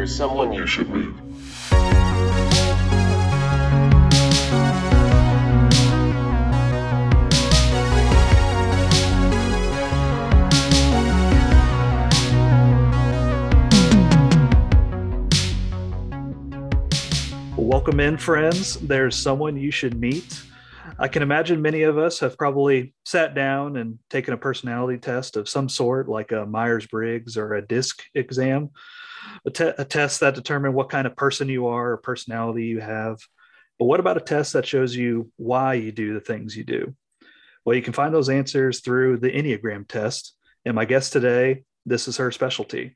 There's someone you should meet. Welcome in, friends. There's someone you should meet. I can imagine many of us have probably sat down and taken a personality test of some sort, like a Myers Briggs or a DISC exam, a, te- a test that determine what kind of person you are or personality you have. But what about a test that shows you why you do the things you do? Well, you can find those answers through the Enneagram test. And my guest today, this is her specialty.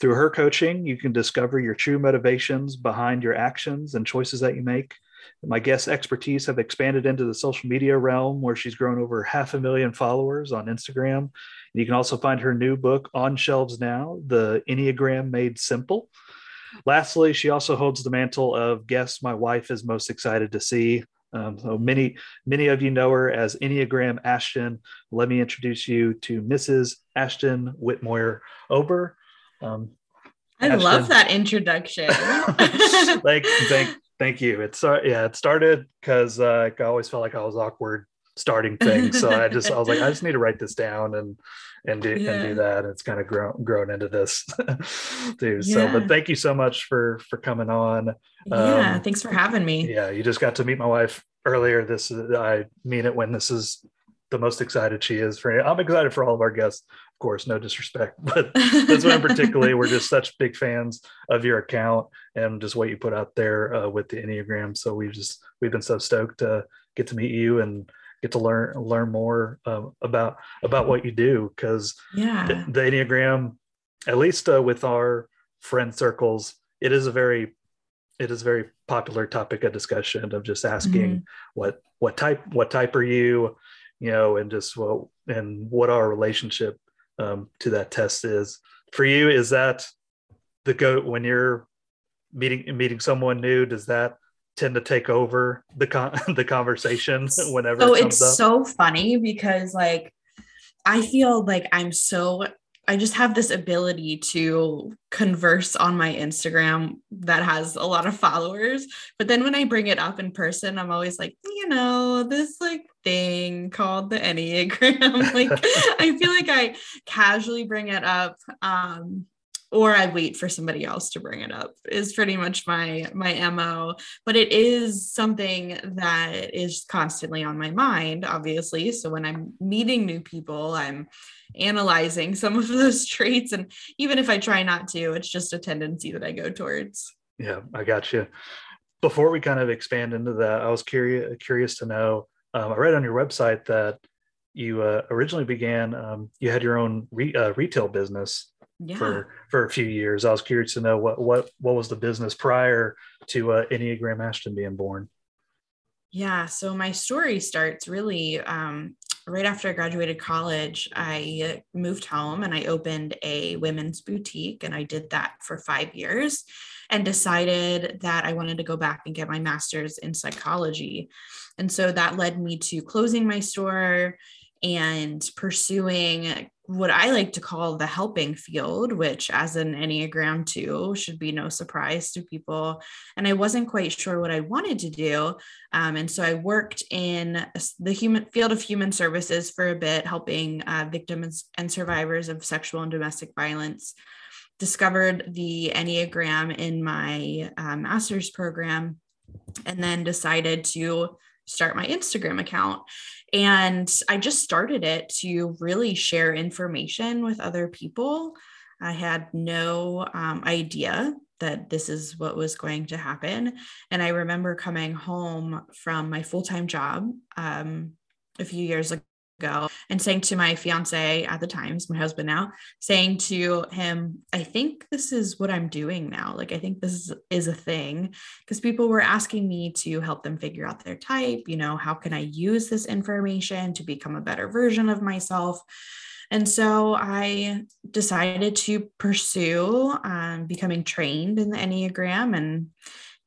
Through her coaching, you can discover your true motivations behind your actions and choices that you make. My guest's expertise have expanded into the social media realm where she's grown over half a million followers on Instagram. You can also find her new book on shelves now, The Enneagram Made Simple. Lastly, she also holds the mantle of guest my wife is most excited to see. Um, so many, many of you know her as Enneagram Ashton. Let me introduce you to Mrs. Ashton Whitmoyer Ober. Um, I Ashton. love that introduction. thank, thank, thank you. It's uh, yeah, it started because uh, I always felt like I was awkward starting things, so I just I was like, I just need to write this down and and do yeah. and do that. It's kind of grown grown into this too. Yeah. So, but thank you so much for for coming on. Yeah, um, thanks for having me. Yeah, you just got to meet my wife earlier. This is I mean it when this is the most excited she is for. I'm excited for all of our guests of course, no disrespect, but this one particularly, we're just such big fans of your account and just what you put out there uh, with the Enneagram. So we've just we've been so stoked to get to meet you and get to learn learn more uh, about about what you do because yeah, the, the, Enneagram, at least uh, with our friend circles, it is a very it is a very popular topic of discussion of just asking mm-hmm. what what type what type are you you know and just what and what our relationship um, to that test is. For you, is that the go when you're meeting meeting someone new? Does that tend to take over the con- the conversation whenever? So it it's up? so funny because like I feel like I'm so I just have this ability to converse on my Instagram that has a lot of followers. But then when I bring it up in person, I'm always like, you know, this like thing called the Enneagram. like I feel like I casually bring it up. Um, or I wait for somebody else to bring it up is pretty much my my MO but it is something that is constantly on my mind obviously. So when I'm meeting new people I'm analyzing some of those traits. And even if I try not to it's just a tendency that I go towards. Yeah I got you. Before we kind of expand into that I was curious curious to know um, I read on your website that you uh, originally began um, you had your own re- uh, retail business yeah. for for a few years. I was curious to know what what what was the business prior to uh, Enneagram Ashton being born. Yeah, so my story starts really um, right after I graduated college. I moved home and I opened a women's boutique, and I did that for five years, and decided that I wanted to go back and get my master's in psychology, and so that led me to closing my store and pursuing what I like to call the helping field, which as an Enneagram 2 should be no surprise to people. And I wasn't quite sure what I wanted to do. Um, and so I worked in the human field of human services for a bit, helping uh, victims and survivors of sexual and domestic violence. Discovered the Enneagram in my uh, master's program, and then decided to start my Instagram account. And I just started it to really share information with other people. I had no um, idea that this is what was going to happen. And I remember coming home from my full time job um, a few years ago and saying to my fiance at the times my husband now saying to him i think this is what i'm doing now like i think this is, is a thing because people were asking me to help them figure out their type you know how can i use this information to become a better version of myself and so I decided to pursue um, becoming trained in the Enneagram. And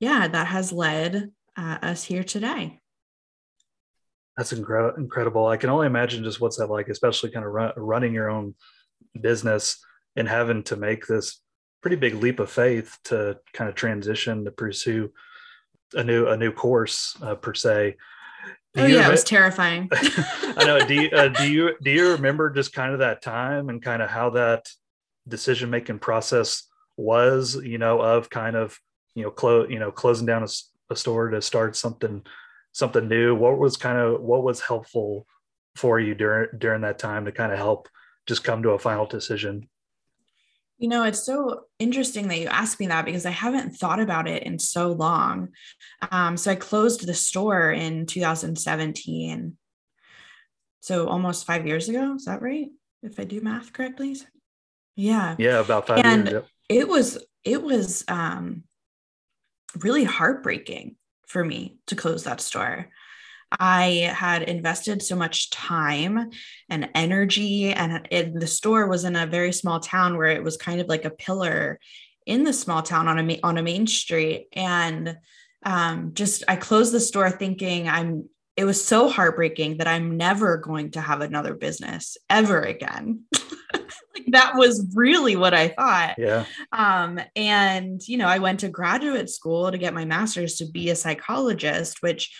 yeah, that has led uh, us here today. That's incredible. Incredible. I can only imagine just what's that like, especially kind of run, running your own business and having to make this pretty big leap of faith to kind of transition to pursue a new a new course uh, per se. Do oh yeah, it was terrifying. I know. Do you, uh, do you do you remember just kind of that time and kind of how that decision making process was? You know, of kind of you know close you know closing down a, a store to start something something new. What was kind of what was helpful for you during during that time to kind of help just come to a final decision? You know, it's so interesting that you asked me that because I haven't thought about it in so long. Um, so I closed the store in 2017. So almost five years ago. Is that right? If I do math correctly. Yeah. Yeah, about five and years. Yep. It was it was um really heartbreaking for me to close that store. I had invested so much time and energy, and it, the store was in a very small town where it was kind of like a pillar in the small town on a on a main street. And um, just I closed the store thinking I'm. It was so heartbreaking that I'm never going to have another business ever again. like that was really what I thought. Yeah. Um, and you know, I went to graduate school to get my master's to be a psychologist, which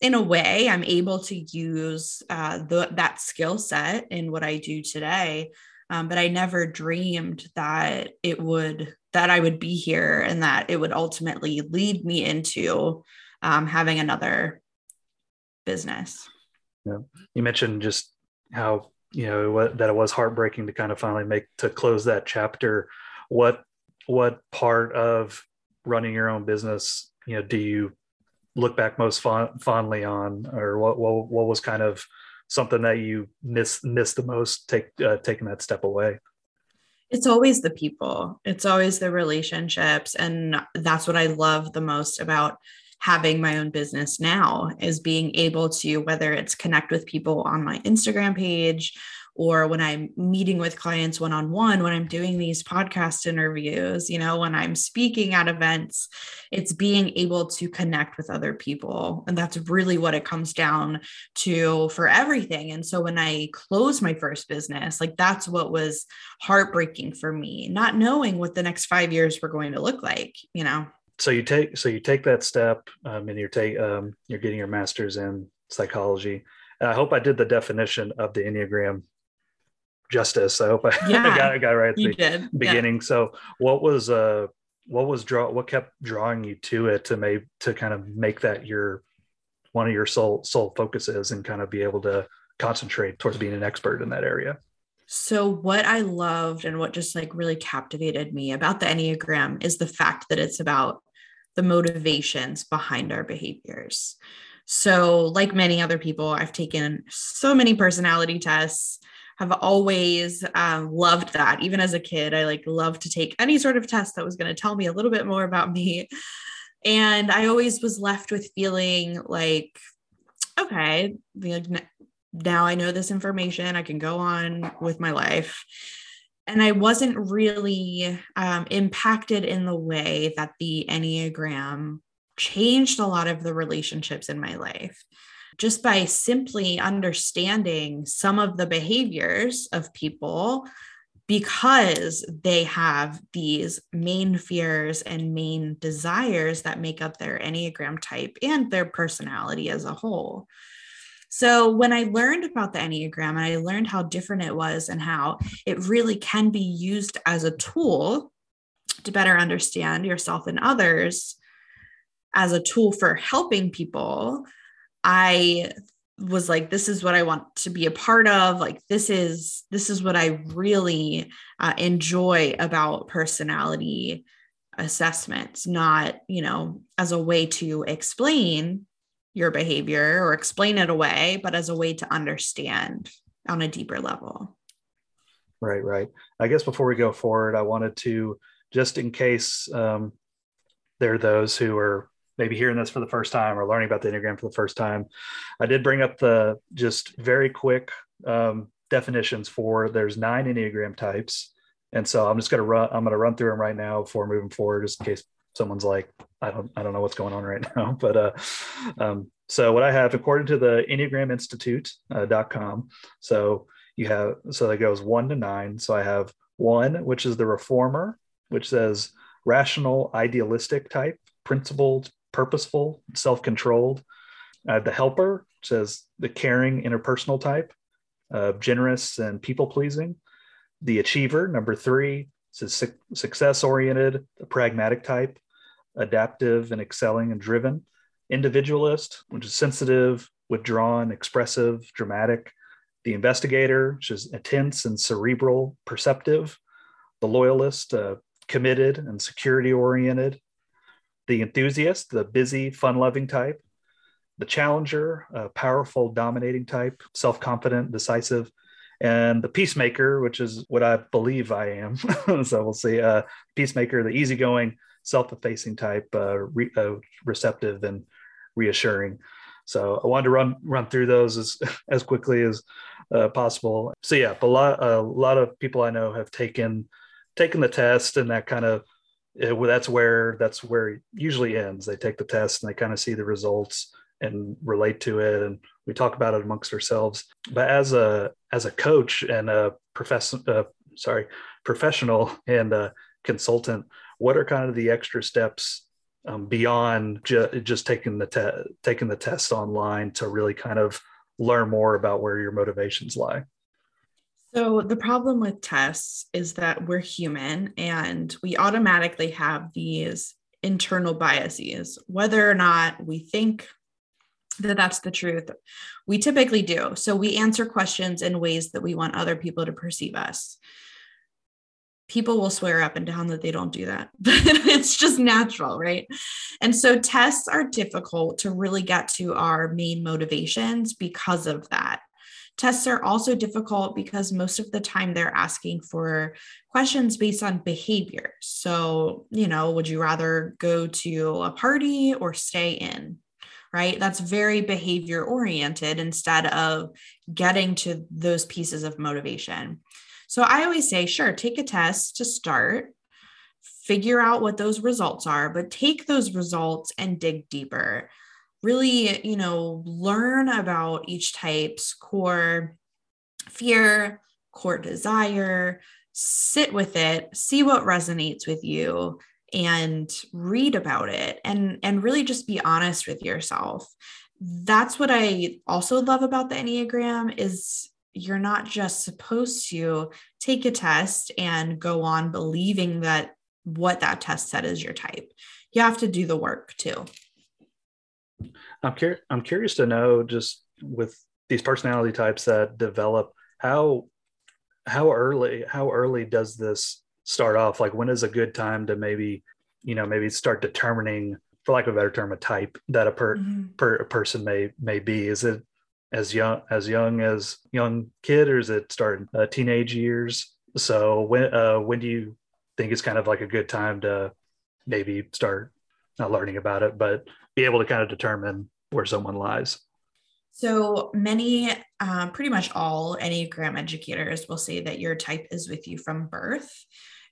in a way i'm able to use uh, the, that skill set in what i do today um, but i never dreamed that it would that i would be here and that it would ultimately lead me into um, having another business yeah you mentioned just how you know that it was heartbreaking to kind of finally make to close that chapter what what part of running your own business you know do you look back most fond, fondly on, or what, what what was kind of something that you miss miss the most take uh, taking that step away? It's always the people. It's always the relationships, and that's what I love the most about having my own business now is being able to whether it's connect with people on my Instagram page or when I'm meeting with clients one on one, when I'm doing these podcast interviews, you know, when I'm speaking at events, it's being able to connect with other people. And that's really what it comes down to for everything. And so when I closed my first business, like that's what was heartbreaking for me, not knowing what the next five years were going to look like, you know. So you take so you take that step um, and you're take um, you're getting your master's in psychology. And I hope I did the definition of the Enneagram justice. I hope I, yeah, I got, I got right at the did. beginning. Yeah. So what was uh what was draw what kept drawing you to it to make to kind of make that your one of your sole sole focuses and kind of be able to concentrate towards being an expert in that area? So, what I loved and what just like really captivated me about the Enneagram is the fact that it's about the motivations behind our behaviors. So, like many other people, I've taken so many personality tests have always um, loved that. Even as a kid, I like loved to take any sort of test that was going to tell me a little bit more about me. And I always was left with feeling like, okay, now I know this information. I can go on with my life. And I wasn't really um, impacted in the way that the Enneagram changed a lot of the relationships in my life just by simply understanding some of the behaviors of people because they have these main fears and main desires that make up their Enneagram type and their personality as a whole. So, when I learned about the Enneagram and I learned how different it was and how it really can be used as a tool to better understand yourself and others, as a tool for helping people, I was like this is what i want to be a part of. Like this is this is what i really uh, enjoy about personality assessments not you know as a way to explain your behavior or explain it away but as a way to understand on a deeper level right right i guess before we go forward i wanted to just in case um, there are those who are maybe hearing this for the first time or learning about the Enneagram for the first time, I did bring up the just very quick um, definitions for there's nine Enneagram types. And so I'm just going to run, I'm going to run through them right now before moving forward, just in case someone's like, I don't, I don't know what's going on right now. But uh, um, so what I have, according to the Enneagram Institute.com, uh, so you have, so that goes one to nine. So I have one, which is the reformer, which says rational, idealistic type, principled, purposeful, self controlled. Uh, the helper which says the caring, interpersonal type, uh, generous and people pleasing. The achiever, number three, says su- success oriented, the pragmatic type, adaptive and excelling and driven. Individualist, which is sensitive, withdrawn, expressive, dramatic. The investigator, which is intense and cerebral, perceptive. The loyalist, uh, committed and security oriented. The enthusiast, the busy, fun loving type. The challenger, a powerful, dominating type, self confident, decisive. And the peacemaker, which is what I believe I am. so we'll see. Uh, peacemaker, the easygoing, self effacing type, uh, re- uh, receptive and reassuring. So I wanted to run run through those as as quickly as uh, possible. So yeah, a lot a lot of people I know have taken taken the test, and that kind of it, that's where that's where it usually ends. They take the test and they kind of see the results and relate to it, and we talk about it amongst ourselves. But as a as a coach and a profession, uh, sorry, professional and a consultant, what are kind of the extra steps um, beyond ju- just taking the te- taking the test online to really kind of learn more about where your motivations lie? So, the problem with tests is that we're human and we automatically have these internal biases, whether or not we think that that's the truth. We typically do. So, we answer questions in ways that we want other people to perceive us people will swear up and down that they don't do that but it's just natural right? And so tests are difficult to really get to our main motivations because of that. Tests are also difficult because most of the time they're asking for questions based on behavior. So you know would you rather go to a party or stay in right? That's very behavior oriented instead of getting to those pieces of motivation so I always say, sure, take a test to start, figure out what those results are, but take those results and dig deeper. Really, you know, learn about each type's core fear, core desire, sit with it, see what resonates with you and read about it and and really just be honest with yourself that's what i also love about the enneagram is you're not just supposed to take a test and go on believing that what that test said is your type. You have to do the work too. I'm, cur- I'm curious to know just with these personality types that develop how how early how early does this start off like when is a good time to maybe you know maybe start determining for lack of a better term a type that a per, mm-hmm. per a person may may be is it as young as young as young kid, or is it starting uh, teenage years? So when uh, when do you think it's kind of like a good time to maybe start not learning about it, but be able to kind of determine where someone lies? So many, uh, pretty much all Enneagram educators will say that your type is with you from birth.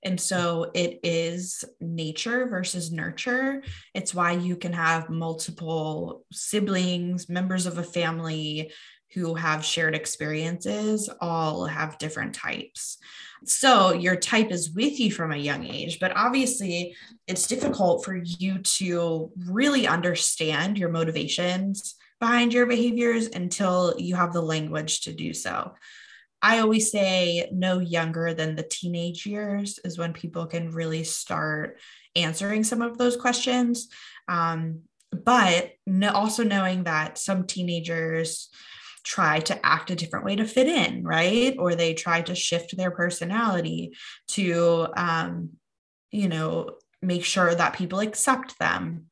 And so it is nature versus nurture. It's why you can have multiple siblings, members of a family who have shared experiences, all have different types. So your type is with you from a young age, but obviously it's difficult for you to really understand your motivations behind your behaviors until you have the language to do so. I always say no younger than the teenage years is when people can really start answering some of those questions. Um, but no, also knowing that some teenagers try to act a different way to fit in, right? Or they try to shift their personality to, um, you know, make sure that people accept them.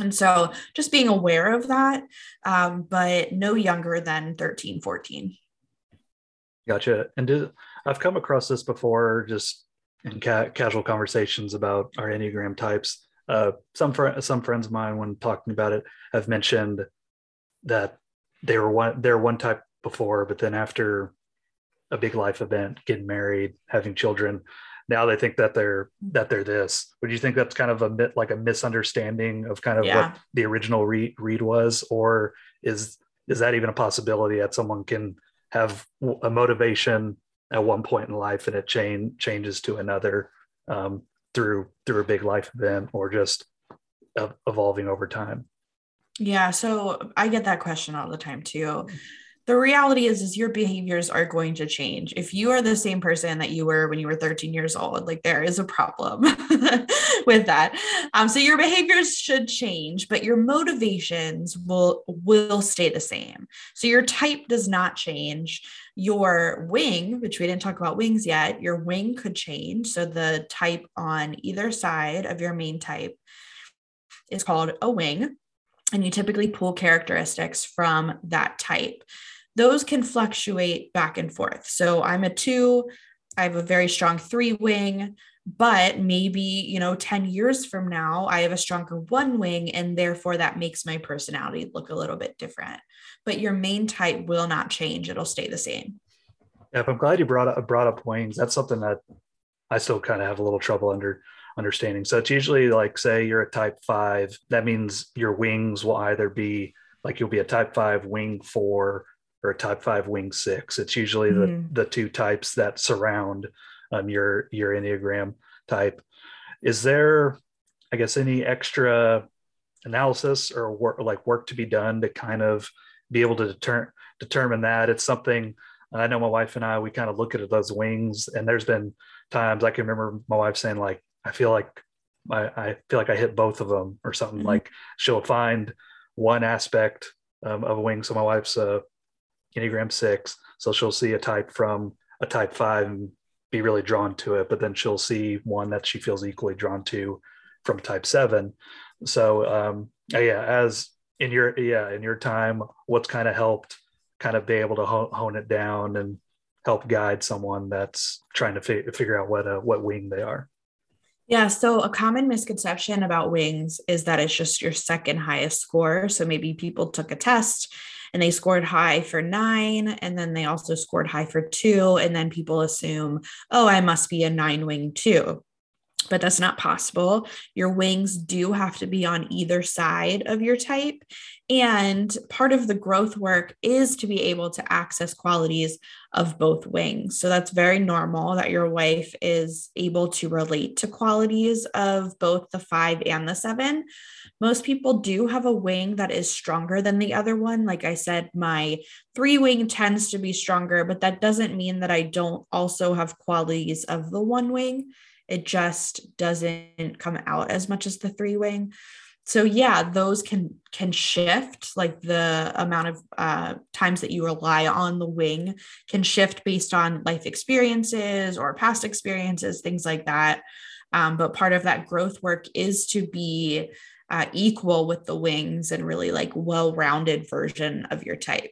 And so just being aware of that, um, but no younger than 13, 14. Gotcha. And did, I've come across this before, just in ca- casual conversations about our enneagram types. Uh, some fr- some friends of mine, when talking about it, have mentioned that they were one they're one type before, but then after a big life event, getting married, having children, now they think that they're that they're this. Would you think that's kind of a bit like a misunderstanding of kind of yeah. what the original read, read was, or is is that even a possibility that someone can have a motivation at one point in life and it change changes to another um, through through a big life event or just evolving over time? Yeah, so I get that question all the time too the reality is is your behaviors are going to change. If you are the same person that you were when you were 13 years old like there is a problem with that. Um, so your behaviors should change but your motivations will will stay the same. So your type does not change. Your wing which we didn't talk about wings yet your wing could change. So the type on either side of your main type is called a wing and you typically pull characteristics from that type those can fluctuate back and forth. So I'm a two, I have a very strong three wing, but maybe, you know, 10 years from now, I have a stronger one wing, and therefore that makes my personality look a little bit different. But your main type will not change, it'll stay the same. Yeah, I'm glad you brought up brought up wings. That's something that I still kind of have a little trouble under understanding. So it's usually like say you're a type five, that means your wings will either be like you'll be a type five wing four or a type five wing six. It's usually the, mm. the two types that surround um, your your enneagram type. Is there, I guess, any extra analysis or work like work to be done to kind of be able to deter- determine that it's something I know my wife and I we kind of look at those wings and there's been times I can remember my wife saying like I feel like I, I feel like I hit both of them or something mm-hmm. like she'll find one aspect um, of a wing so my wife's a Enneagram six. So she'll see a type from a type five and be really drawn to it, but then she'll see one that she feels equally drawn to from type seven. So um, yeah, as in your yeah in your time, what's kind of helped kind of be able to hone it down and help guide someone that's trying to fi- figure out what uh, what wing they are. Yeah. So, a common misconception about wings is that it's just your second highest score. So, maybe people took a test and they scored high for nine and then they also scored high for two and then people assume oh i must be a nine wing too but that's not possible. Your wings do have to be on either side of your type. And part of the growth work is to be able to access qualities of both wings. So that's very normal that your wife is able to relate to qualities of both the five and the seven. Most people do have a wing that is stronger than the other one. Like I said, my three wing tends to be stronger, but that doesn't mean that I don't also have qualities of the one wing it just doesn't come out as much as the three wing. So yeah those can can shift like the amount of uh, times that you rely on the wing can shift based on life experiences or past experiences things like that. Um, but part of that growth work is to be uh, equal with the wings and really like well-rounded version of your type.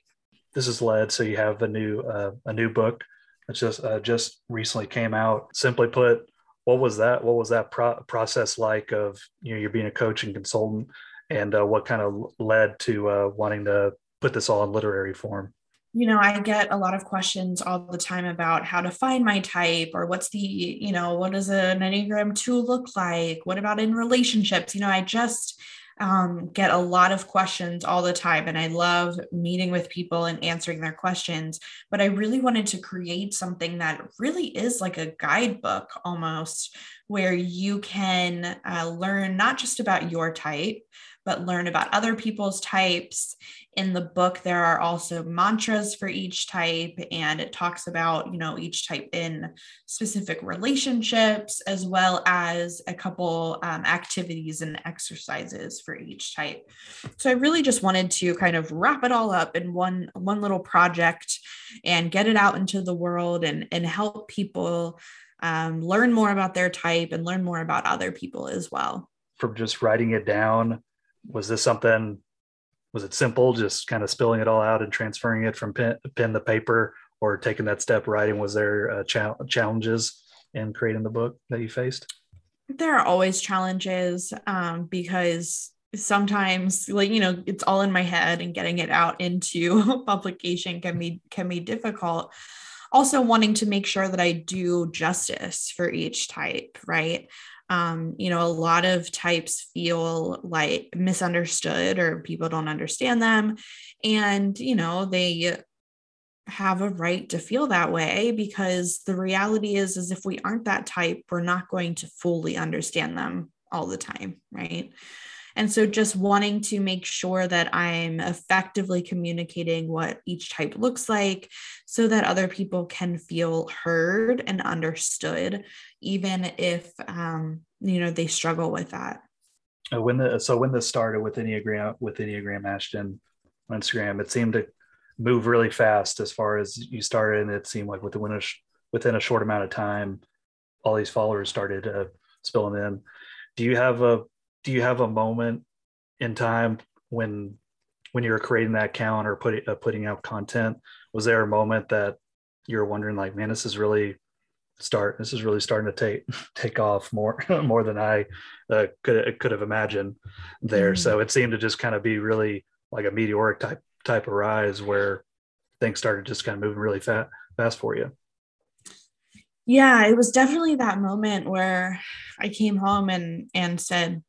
This is led so you have a new uh, a new book that just uh, just recently came out. Simply put what was that what was that pro- process like of you know you're being a coach and consultant? And uh, what kind of led to uh, wanting to put this all in literary form? You know i get a lot of questions all the time about how to find my type or what's the you know what does an enneagram 2 look like? What about in relationships? You know i just um, get a lot of questions all the time, and I love meeting with people and answering their questions. But I really wanted to create something that really is like a guidebook almost, where you can uh, learn not just about your type, but learn about other people's types. In the book, there are also mantras for each type, and it talks about, you know, each type in specific relationships, as well as a couple um, activities and exercises for each type. So I really just wanted to kind of wrap it all up in one one little project and get it out into the world and and help people um, learn more about their type and learn more about other people as well. From just writing it down was this something was it simple just kind of spilling it all out and transferring it from pen, pen to paper or taking that step writing was there uh, cha- challenges in creating the book that you faced? There are always challenges um, because sometimes like you know it's all in my head and getting it out into publication can be can be difficult. Also wanting to make sure that i do justice for each type right um, you know, a lot of types feel like misunderstood or people don't understand them. And, you know, they have a right to feel that way because the reality is is if we aren't that type we're not going to fully understand them all the time right and so just wanting to make sure that i'm effectively communicating what each type looks like so that other people can feel heard and understood even if um, you know they struggle with that. Uh, when the so when this started with enneagram with enneagram ashton on instagram it seemed to move really fast as far as you started and it seemed like within a, within a short amount of time all these followers started uh, spilling in. Do you have a do you have a moment in time when when you were creating that account or putting uh, putting out content? Was there a moment that you're wondering like man this is really start this is really starting to take take off more more than i uh, could could have imagined there? Mm-hmm. so it seemed to just kind of be really like a meteoric type type of rise where things started just kind of moving really fast fast for you. Yeah it was definitely that moment where i came home and and said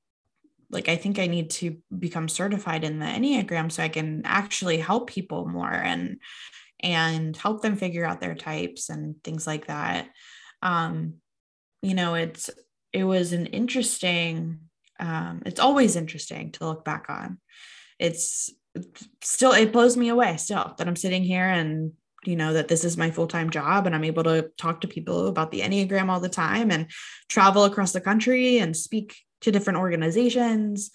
like i think i need to become certified in the enneagram so i can actually help people more and and help them figure out their types and things like that. Um you know it's it was an interesting um it's always interesting to look back on. It's still it blows me away still that I'm sitting here and you know that this is my full-time job and I'm able to talk to people about the Enneagram all the time and travel across the country and speak to different organizations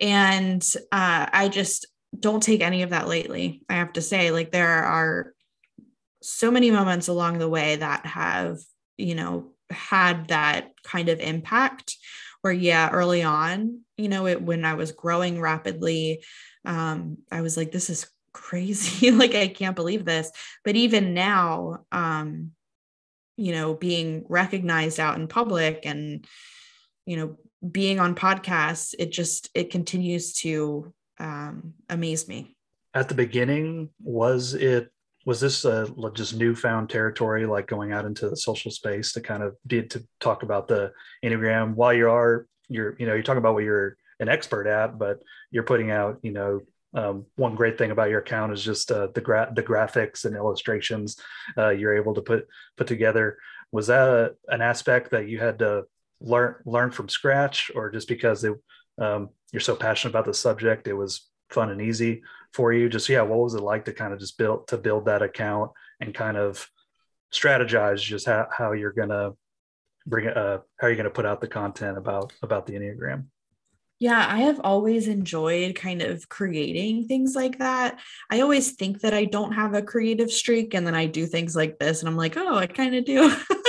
and uh, I just don't take any of that lately I have to say like there are so many moments along the way that have you know had that kind of impact where yeah early on you know it when I was growing rapidly um, I was like, this is crazy. like, I can't believe this. But even now, um, you know, being recognized out in public and, you know, being on podcasts, it just, it continues to um, amaze me. At the beginning, was it was this a just newfound territory like going out into the social space to kind of did to talk about the enneagram while you are you're you know you're talking about what you're an expert at, but you're putting out, you know, um, one great thing about your account is just uh, the gra- the graphics and illustrations uh, you're able to put put together. Was that a, an aspect that you had to learn learn from scratch, or just because it, um, you're so passionate about the subject, it was fun and easy for you? Just yeah, what was it like to kind of just build to build that account and kind of strategize just how, how you're gonna bring it, uh, how you're gonna put out the content about about the enneagram? Yeah, I have always enjoyed kind of creating things like that. I always think that I don't have a creative streak, and then I do things like this, and I'm like, oh, I kind of do.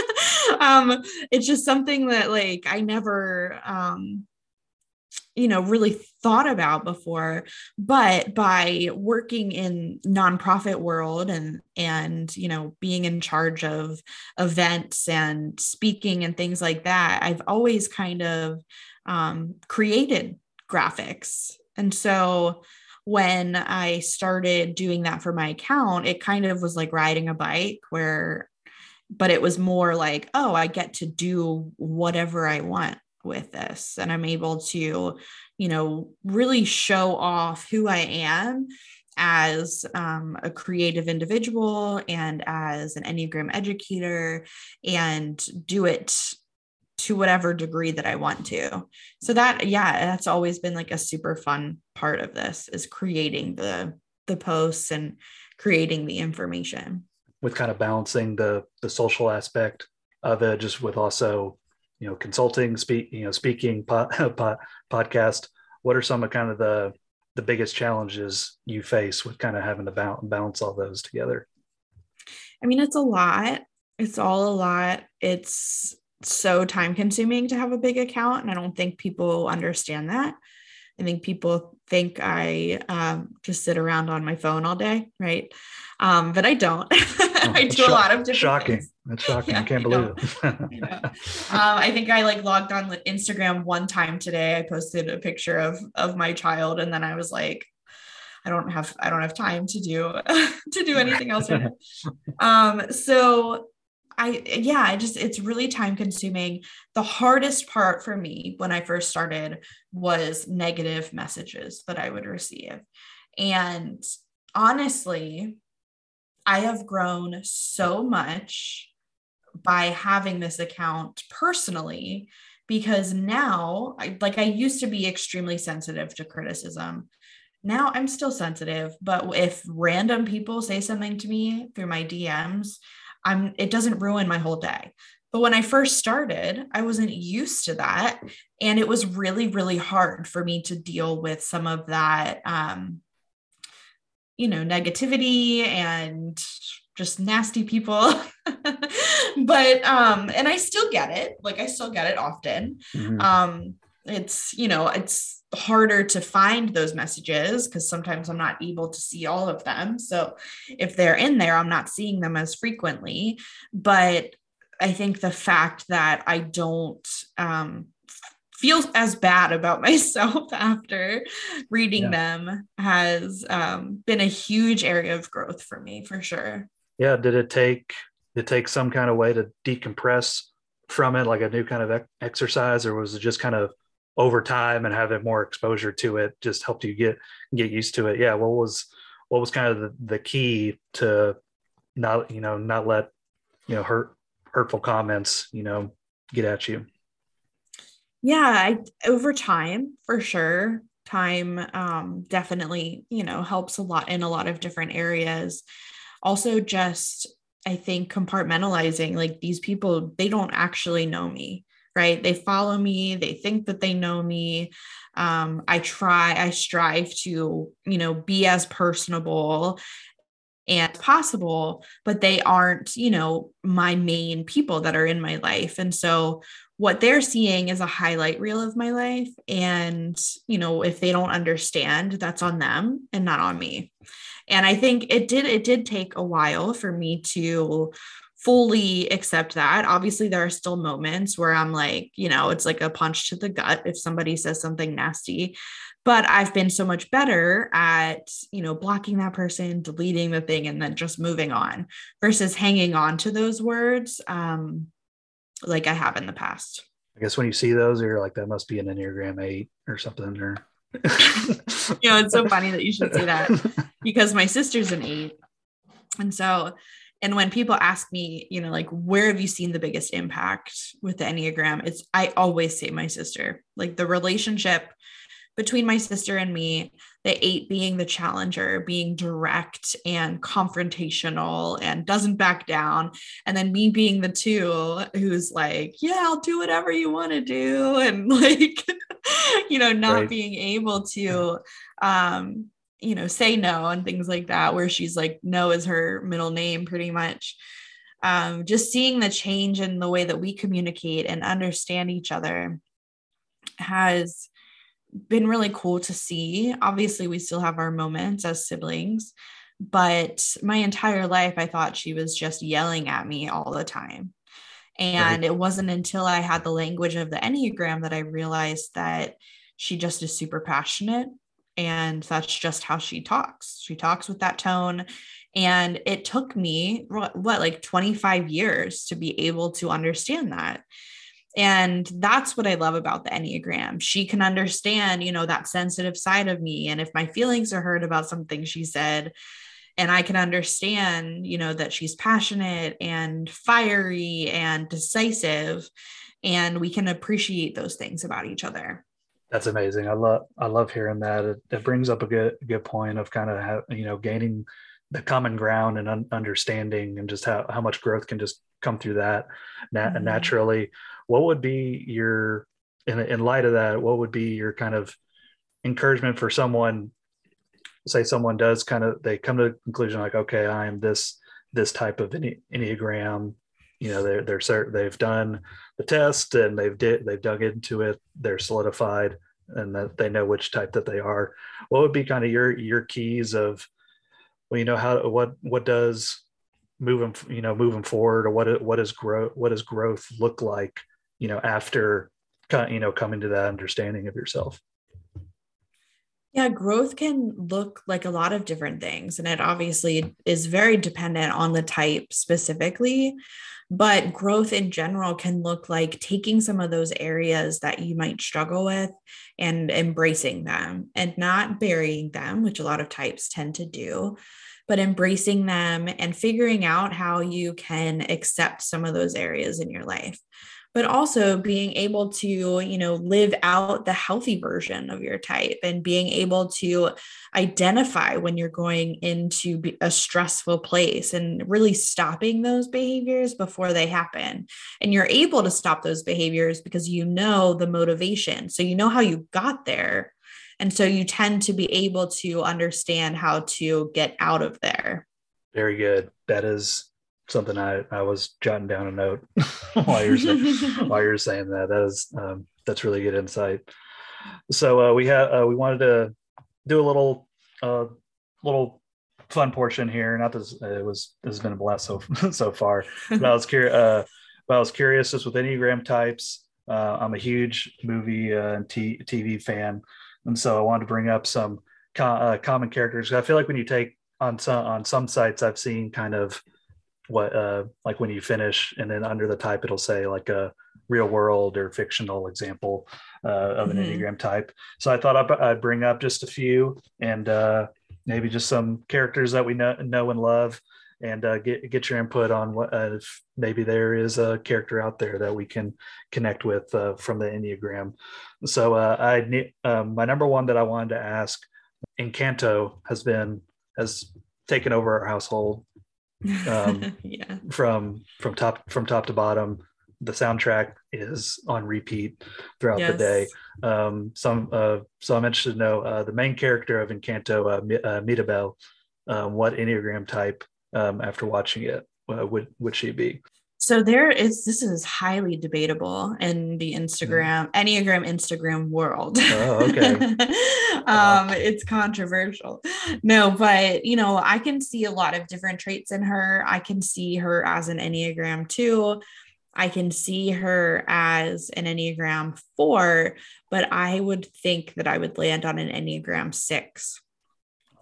um, it's just something that like I never um you know really thought about before but by working in nonprofit world and and you know being in charge of events and speaking and things like that i've always kind of um, created graphics. And so when I started doing that for my account, it kind of was like riding a bike where, but it was more like, oh, I get to do whatever I want with this. And I'm able to, you know, really show off who I am as um, a creative individual and as an Enneagram educator and do it to whatever degree that I want to. So that yeah, that's always been like a super fun part of this is creating the the posts and creating the information. With kind of balancing the the social aspect of it just with also, you know, consulting, speak, you know, speaking pod, pod, podcast, what are some of kind of the the biggest challenges you face with kind of having to balance all those together? I mean, it's a lot. It's all a lot. It's so time consuming to have a big account. And I don't think people understand that. I think people think I um, just sit around on my phone all day, right? Um, but I don't. I do a lot of different shocking. Things. That's shocking. Yeah, I can't believe it. um, I think I like logged on with Instagram one time today. I posted a picture of of my child, and then I was like, I don't have I don't have time to do to do anything else. Right um, so I yeah, I just it's really time consuming. The hardest part for me when I first started was negative messages that I would receive. And honestly, I have grown so much by having this account personally because now I, like I used to be extremely sensitive to criticism. Now I'm still sensitive, but if random people say something to me through my DMs, I'm it doesn't ruin my whole day. But when I first started, I wasn't used to that. And it was really, really hard for me to deal with some of that, um, you know, negativity and just nasty people. but, um, and I still get it. Like, I still get it often. Mm-hmm. Um, it's, you know, it's, harder to find those messages because sometimes I'm not able to see all of them. So if they're in there, I'm not seeing them as frequently. But I think the fact that I don't um, feel as bad about myself after reading yeah. them has um, been a huge area of growth for me for sure. Yeah. Did it take did it take some kind of way to decompress from it, like a new kind of exercise, or was it just kind of over time and having more exposure to it just helped you get get used to it? Yeah. What was what was kind of the, the key to not you know not let you know hurt hurtful comments, you know, get at you? Yeah, I, over time, for sure. Time um, definitely, you know, helps a lot in a lot of different areas. Also, just I think compartmentalizing like these people, they don't actually know me, right? They follow me, they think that they know me. Um, I try, I strive to, you know, be as personable and possible but they aren't you know my main people that are in my life. And so what they're seeing is a highlight reel of my life. And you know if they don't understand that's on them and not on me. And i think it did it did take a while for me to fully accept that. Obviously there are still moments where i'm like you know it's like a punch to the gut if somebody says something nasty but i've been so much better at you know blocking that person deleting the thing and then just moving on versus hanging on to those words um like i have in the past. I guess when you see those you're like that must be an enneagram 8 or something or you know it's so funny that you should say that because my sister's an 8 and so and when people ask me you know like where have you seen the biggest impact with the enneagram? It's i always say my sister. Like the relationship between my sister and me, the eight being the challenger, being direct and confrontational and doesn't back down. And then me being the two who's like, yeah, I'll do whatever you want to do. And like, you know, not right. being able to, um, you know, say no and things like that, where she's like, no is her middle name pretty much. Um, just seeing the change in the way that we communicate and understand each other has been really cool to see. Obviously, we still have our moments as siblings, but my entire life, I thought she was just yelling at me all the time. And right. it wasn't until I had the language of the Enneagram that I realized that she just is super passionate. And that's just how she talks. She talks with that tone. And it took me, what, what like 25 years to be able to understand that. And that's what I love about the Enneagram. She can understand, you know, that sensitive side of me. And if my feelings are hurt about something she said, and I can understand, you know, that she's passionate and fiery and decisive, and we can appreciate those things about each other. That's amazing. I love I love hearing that. It, it brings up a good good point of kind of how, you know gaining the common ground and un- understanding and just how, how much growth can just come through that nat- mm-hmm. naturally what would be your in, in light of that what would be your kind of encouragement for someone say someone does kind of they come to the conclusion like okay i am this this type of enneagram. You know they're they're they've done the test and they've did they've dug into it they're solidified and that they know which type that they are. What would be kind of your your keys of well you know how what what does moving you know moving forward or what what does growth what does growth look like you know after you know coming to that understanding of yourself. Yeah growth can look like a lot of different things and it obviously is very dependent on the type specifically but growth in general can look like taking some of those areas that you might struggle with and embracing them and not burying them which a lot of types tend to do but embracing them and figuring out how you can accept some of those areas in your life but also being able to you know live out the healthy version of your type and being able to identify when you're going into a stressful place and really stopping those behaviors before they happen. And you're able to stop those behaviors because you know the motivation. So you know how you got there. And so you tend to be able to understand how to get out of there. Very good. That is something I, I was jotting down a note while you're saying, while you're saying that. That is um, that's really good insight. So uh, we had uh, we wanted to do a little uh, little fun portion here. Not this it was this has been a blast so so far. But I was curious. Uh, but I was curious just with enneagram types. Uh, I'm a huge movie uh, and t- TV fan, and so I wanted to bring up some co- uh, common characters. I feel like when you take on some on some sites, I've seen kind of what uh like when you finish and then under the type it'll say like a real world or fictional example uh, of an mm-hmm. enneagram type so i thought I'd, I'd, bring up just a few and uh maybe just some characters that we know, know and love and uh, get get your input on what uh, if maybe there is a character out there that we can connect with uh, from the enneagram so uh, i um, my number one that i wanted to ask encanto has been has taken over our household um, yeah. from from top from top to bottom the soundtrack is on repeat throughout yes. the day um, some uh, so i'm interested to know uh, the main character of encanto uh, uh mirabel um, what enneagram type um, after watching it uh, would would she be so there is this is highly debatable in the Instagram mm. Enneagram Instagram world. Oh, okay. um, it's controversial. No, but you know, I can see a lot of different traits in her. I can see her as an Enneagram two. I can see her as an Enneagram four, but I would think that I would land on an Enneagram six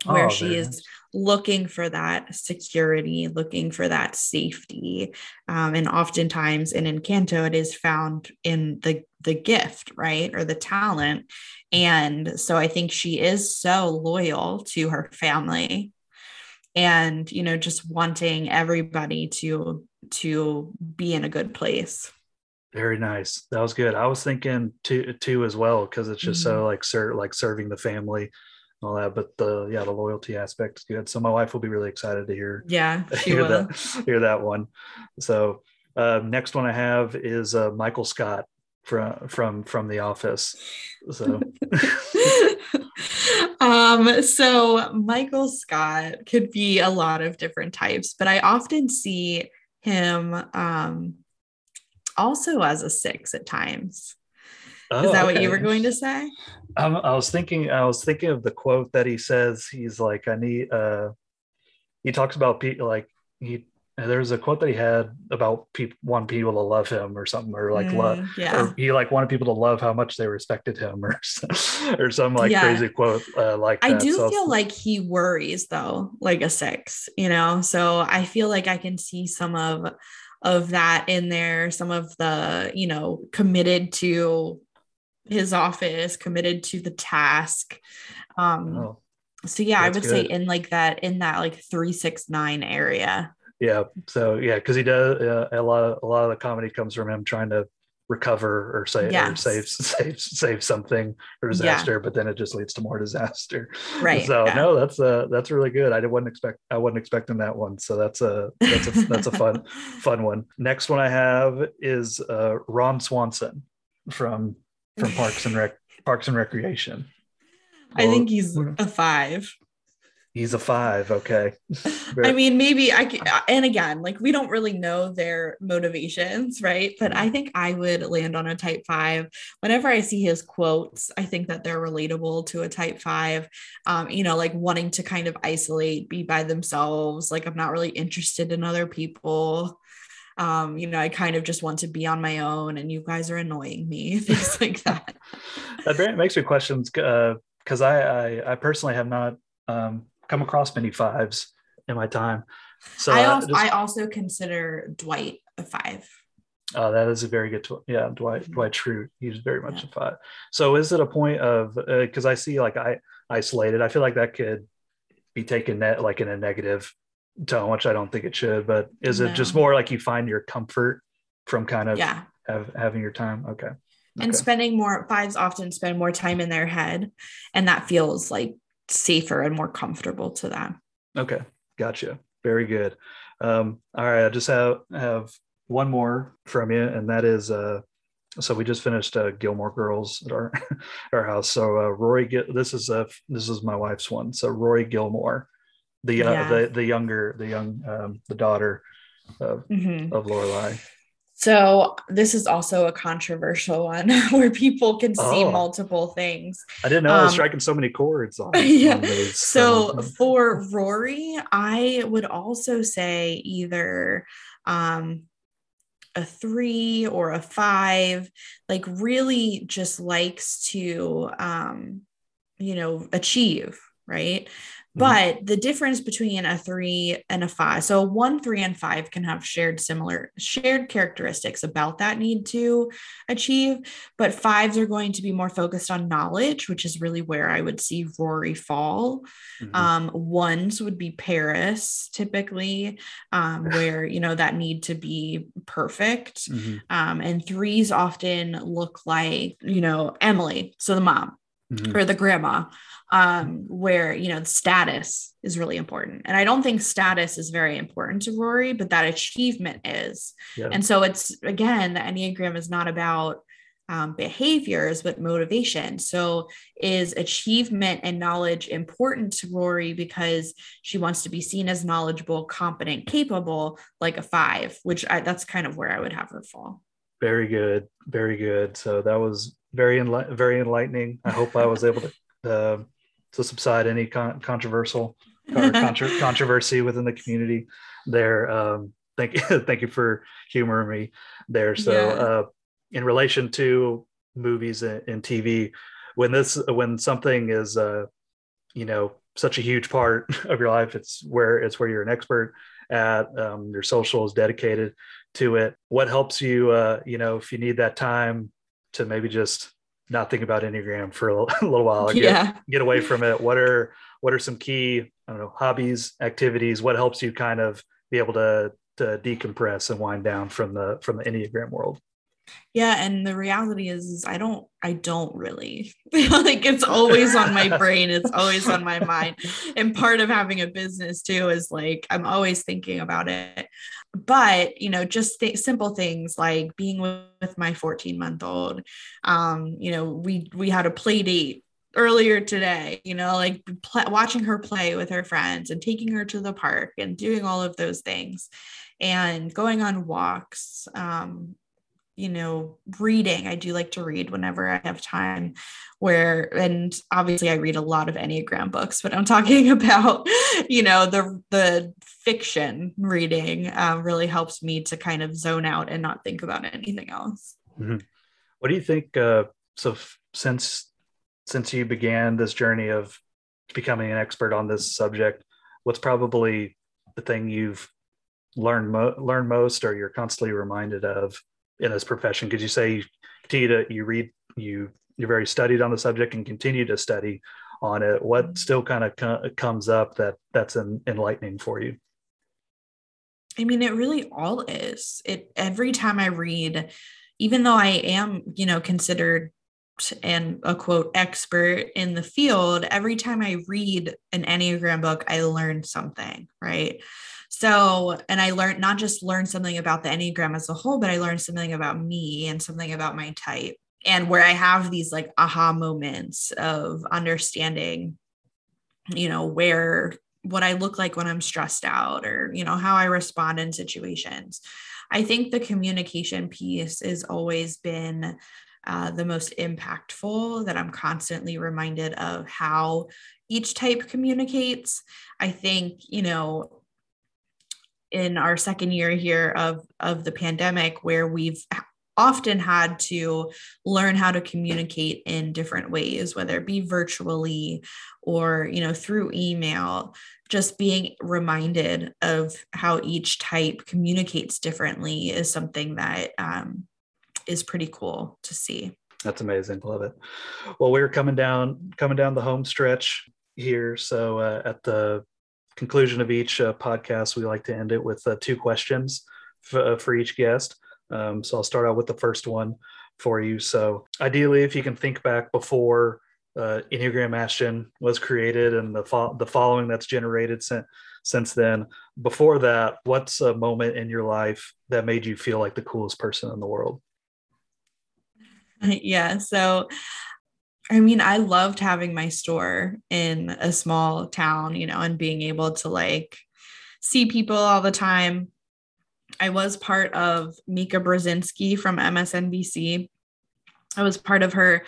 where oh, she is looking for that security, looking for that safety. Um, and oftentimes in Encanto, it is found in the the gift, right? Or the talent. And so I think she is so loyal to her family and you know just wanting everybody to to be in a good place very nice that was good i was thinking two two as well because it's just mm-hmm. so like ser- like serving the family all that. But the yeah, the loyalty aspect is good. So my wife will be really excited to hear yeah hear will. that hear that one. So uh, next one I have is uh, Michael Scott from from from The Office. So. um so michael scott could be a lot of different types but i often see him um also as a six at times Oh, Is that okay. what you were going to say? Um, I was thinking. I was thinking of the quote that he says. He's like, "I need." Uh, he talks about people like he. There's a quote that he had about people wanting people to love him or something, or like mm, love. Yeah. Or he like wanted people to love how much they respected him, or or some like yeah. crazy quote uh, like. I do so, feel like he worries though, like a six, you know. So I feel like I can see some of of that in there. Some of the you know committed to his office, committed to the task. Um, oh, so yeah, I would good. say in like that, in that like three, six, nine area. Yeah. So yeah, because he does uh, a lot. Of, a lot of the comedy comes from him trying to recover or say yes. or save save save something or disaster, yeah. but then it just leads to more disaster. Right. So yeah. no, that's uh that's really good. I didn't expect I wasn't expecting that one. So that's a that's a that's a fun fun one. Next one I have is uh Ron Swanson from from Parks and Rec Parks and Recreation. Well, I think he's a five. He's a five. Okay. I mean, maybe I can, and again, like we don't really know their motivations, right? But I think I would land on a type five. Whenever I see his quotes, I think that they're relatable to a type five. Um, you know, like wanting to kind of isolate, be by themselves. Like I'm not really interested in other people um, you know, I kind of just want to be on my own and you guys are annoying me, things like that. that makes me questions because uh, I, I, I personally have not um, come across many fives in my time. So I also, just, I also consider Dwight a five. Oh, that is a very good. Tw- yeah, Dwight mm-hmm. Dwight Schrute. He's very much yeah. a five. So is it a point of because uh, I see like I isolated. I feel like that could be taken net like in a negative tone, which I don't think it should. But is No. it just more like you find your comfort from kind of Yeah. have, having your time? Okay. And Okay. spending more fives often spend more time in their head. And that feels like safer and more comfortable to them. Okay, gotcha. Very good. Um, all right, I just have have one more from you, and that is uh, so we just finished uh, Gilmore Girls at our our house. So uh, Rory, this is uh, this is my wife's one. So Rory Gilmore, the uh, Yeah. the the younger the young um, the daughter of Mhm. of Lorelai. So this is also a controversial one where people can see Oh. multiple things. I didn't know I was Um, striking so many chords on, Yeah. on these. So Um, for Rory, I would also say either um a three or a five, like really just likes to um, you know, achieve, right? But the difference between a three and a five, so one, three, and five can have shared similar shared characteristics about that need to achieve. But fives are going to be more focused on knowledge, which is really where I would see Rory fall. mhm. Um, ones would be Paris typically, um, where you know that need to be perfect. Mhm. Um, and threes often look like you know Emily, so the mom Mhm. or the grandma um where you know status is really important and i don't think status is very important to rory but that achievement is Yeah. and so it's again the enneagram is not about um, behaviors but motivation so is achievement and knowledge important to rory because she wants to be seen as knowledgeable competent capable like a five which I, that's kind of where i would have her fall Very good, very good. So that was very enli- very enlightening. I hope I was able to uh, to subside any con- controversial or contro- controversy within the community. There, um, thank you, thank you for humoring me there. So, Yeah. uh, in relation to movies and, and TV, when this when something is uh, you know such a huge part of your life, it's where it's where you're an expert at. Um, your social is dedicated to it what helps you uh you know if you need that time to maybe just not think about enneagram for a little, while. Get, yeah. get away from it. What are what are some key i don't know hobbies activities? What helps you kind of be able to to decompress and wind down from the from the enneagram world Yeah, and the reality is, is I don't I don't really feel like it's always on my brain, it's always on my mind. And part of having a business too is like I'm always thinking about it. But, you know, just th- simple things like being with, with my 14 month old. Um, you know, we we had a play date earlier today, you know, like pl- watching her play with her friends and taking her to the park and doing all of those things and going on walks um you know reading. I do like to read whenever i have time where and obviously i read a lot of enneagram books but i'm talking about you know the the fiction reading um, really helps me to kind of zone out and not think about anything else. What do you think uh so f- since since you began this journey of becoming an expert on this subject what's probably the thing you've learned mo- learned most or you're constantly reminded of in this profession because you say you continue to you read you you're very studied on the subject and continue to study on it what mm-hmm. still kind of co- comes up that that's en- enlightening for you I mean, it really all is. It every time I read, even though I am, you know, considered and a quote expert in the field, every time I read an Enneagram book, I learn something, right? So, and I learned not just learn something about the Enneagram as a whole, but I learned something about me and something about my type. And where I have these like aha moments of understanding, you know, where what I look like when I'm stressed out or, you know, how I respond in situations. I think the communication piece has always been uh, the most impactful, that I'm constantly reminded of how each type communicates. I think, you know, in our second year here of, of the pandemic, where we've often had to learn how to communicate in different ways whether it be virtually or you know through email just being reminded of how each type communicates differently is something that um, is pretty cool to see That's amazing. Love it. Well, we're coming down coming down the home stretch here. So uh, at the conclusion of each uh, podcast, we like to end it with uh, two questions f- uh, for each guest. Um, so I'll start out with the first one for you. So ideally, if you can think back before uh, Enneagram Ashton was created and the fo- the following that's generated since since then. Before that, what's a moment in your life that made you feel like the coolest person in the world? Yeah. So, I mean, I loved having my store in a small town, you know, and being able to like see people all the time. I was part of Mika Brzezinski from MSNBC. I was part of her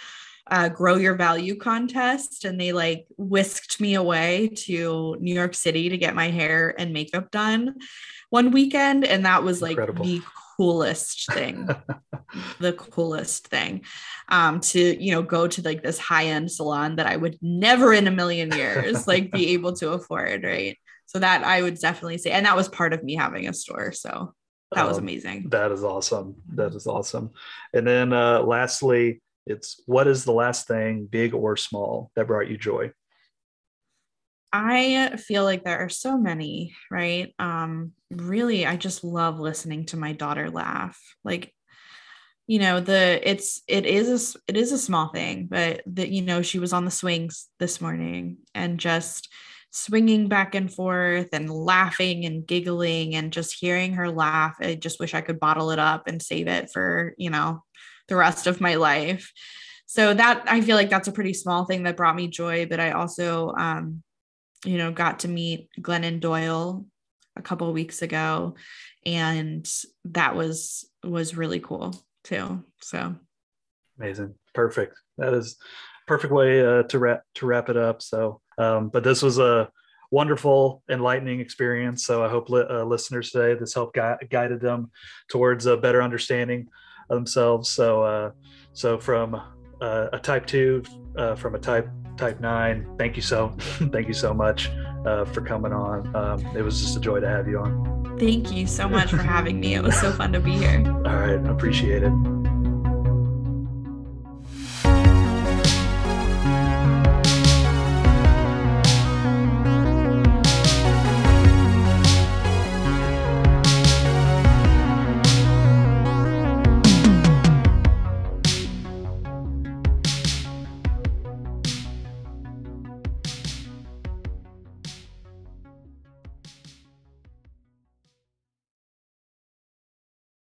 uh, grow your value contest and they like whisked me away to New York City to get my hair and makeup done one weekend. And that was like Incredible. the coolest thing. The coolest thing. Um to you know go to like this high-end salon that i would never in a million years like be able to afford right? So that i would definitely say and that was part of me having a store so that was um, amazing. that is awesome. That is awesome. And then uh lastly it's what is the last thing, big or small, that brought you joy? I feel like there are so many, right? Um, really, I just love listening to my daughter laugh. Like, you know, the it's it is a it is a small thing, but that you know, she was on the swings this morning and just swinging back and forth and laughing and giggling and just hearing her laugh. I just wish I could bottle it up and save it for, you know, the rest of my life. So that I feel like that's a pretty small thing that brought me joy. But I also, um, you know, got to meet Glennon Doyle a couple weeks ago, and that was was really cool too. So amazing, perfect. That is perfect way uh, to wrap to wrap it up. So, um, but this was a wonderful, enlightening experience. So I hope li- uh, listeners today this helped gui- guided them towards a better understanding of themselves. So, uh, so from uh, a type two, uh, from a type type nine, thank you so, thank you so much uh, for coming on. Um, it was just a joy to have you on. Thank you so much for having me. It was so fun to be here. All right, appreciate it.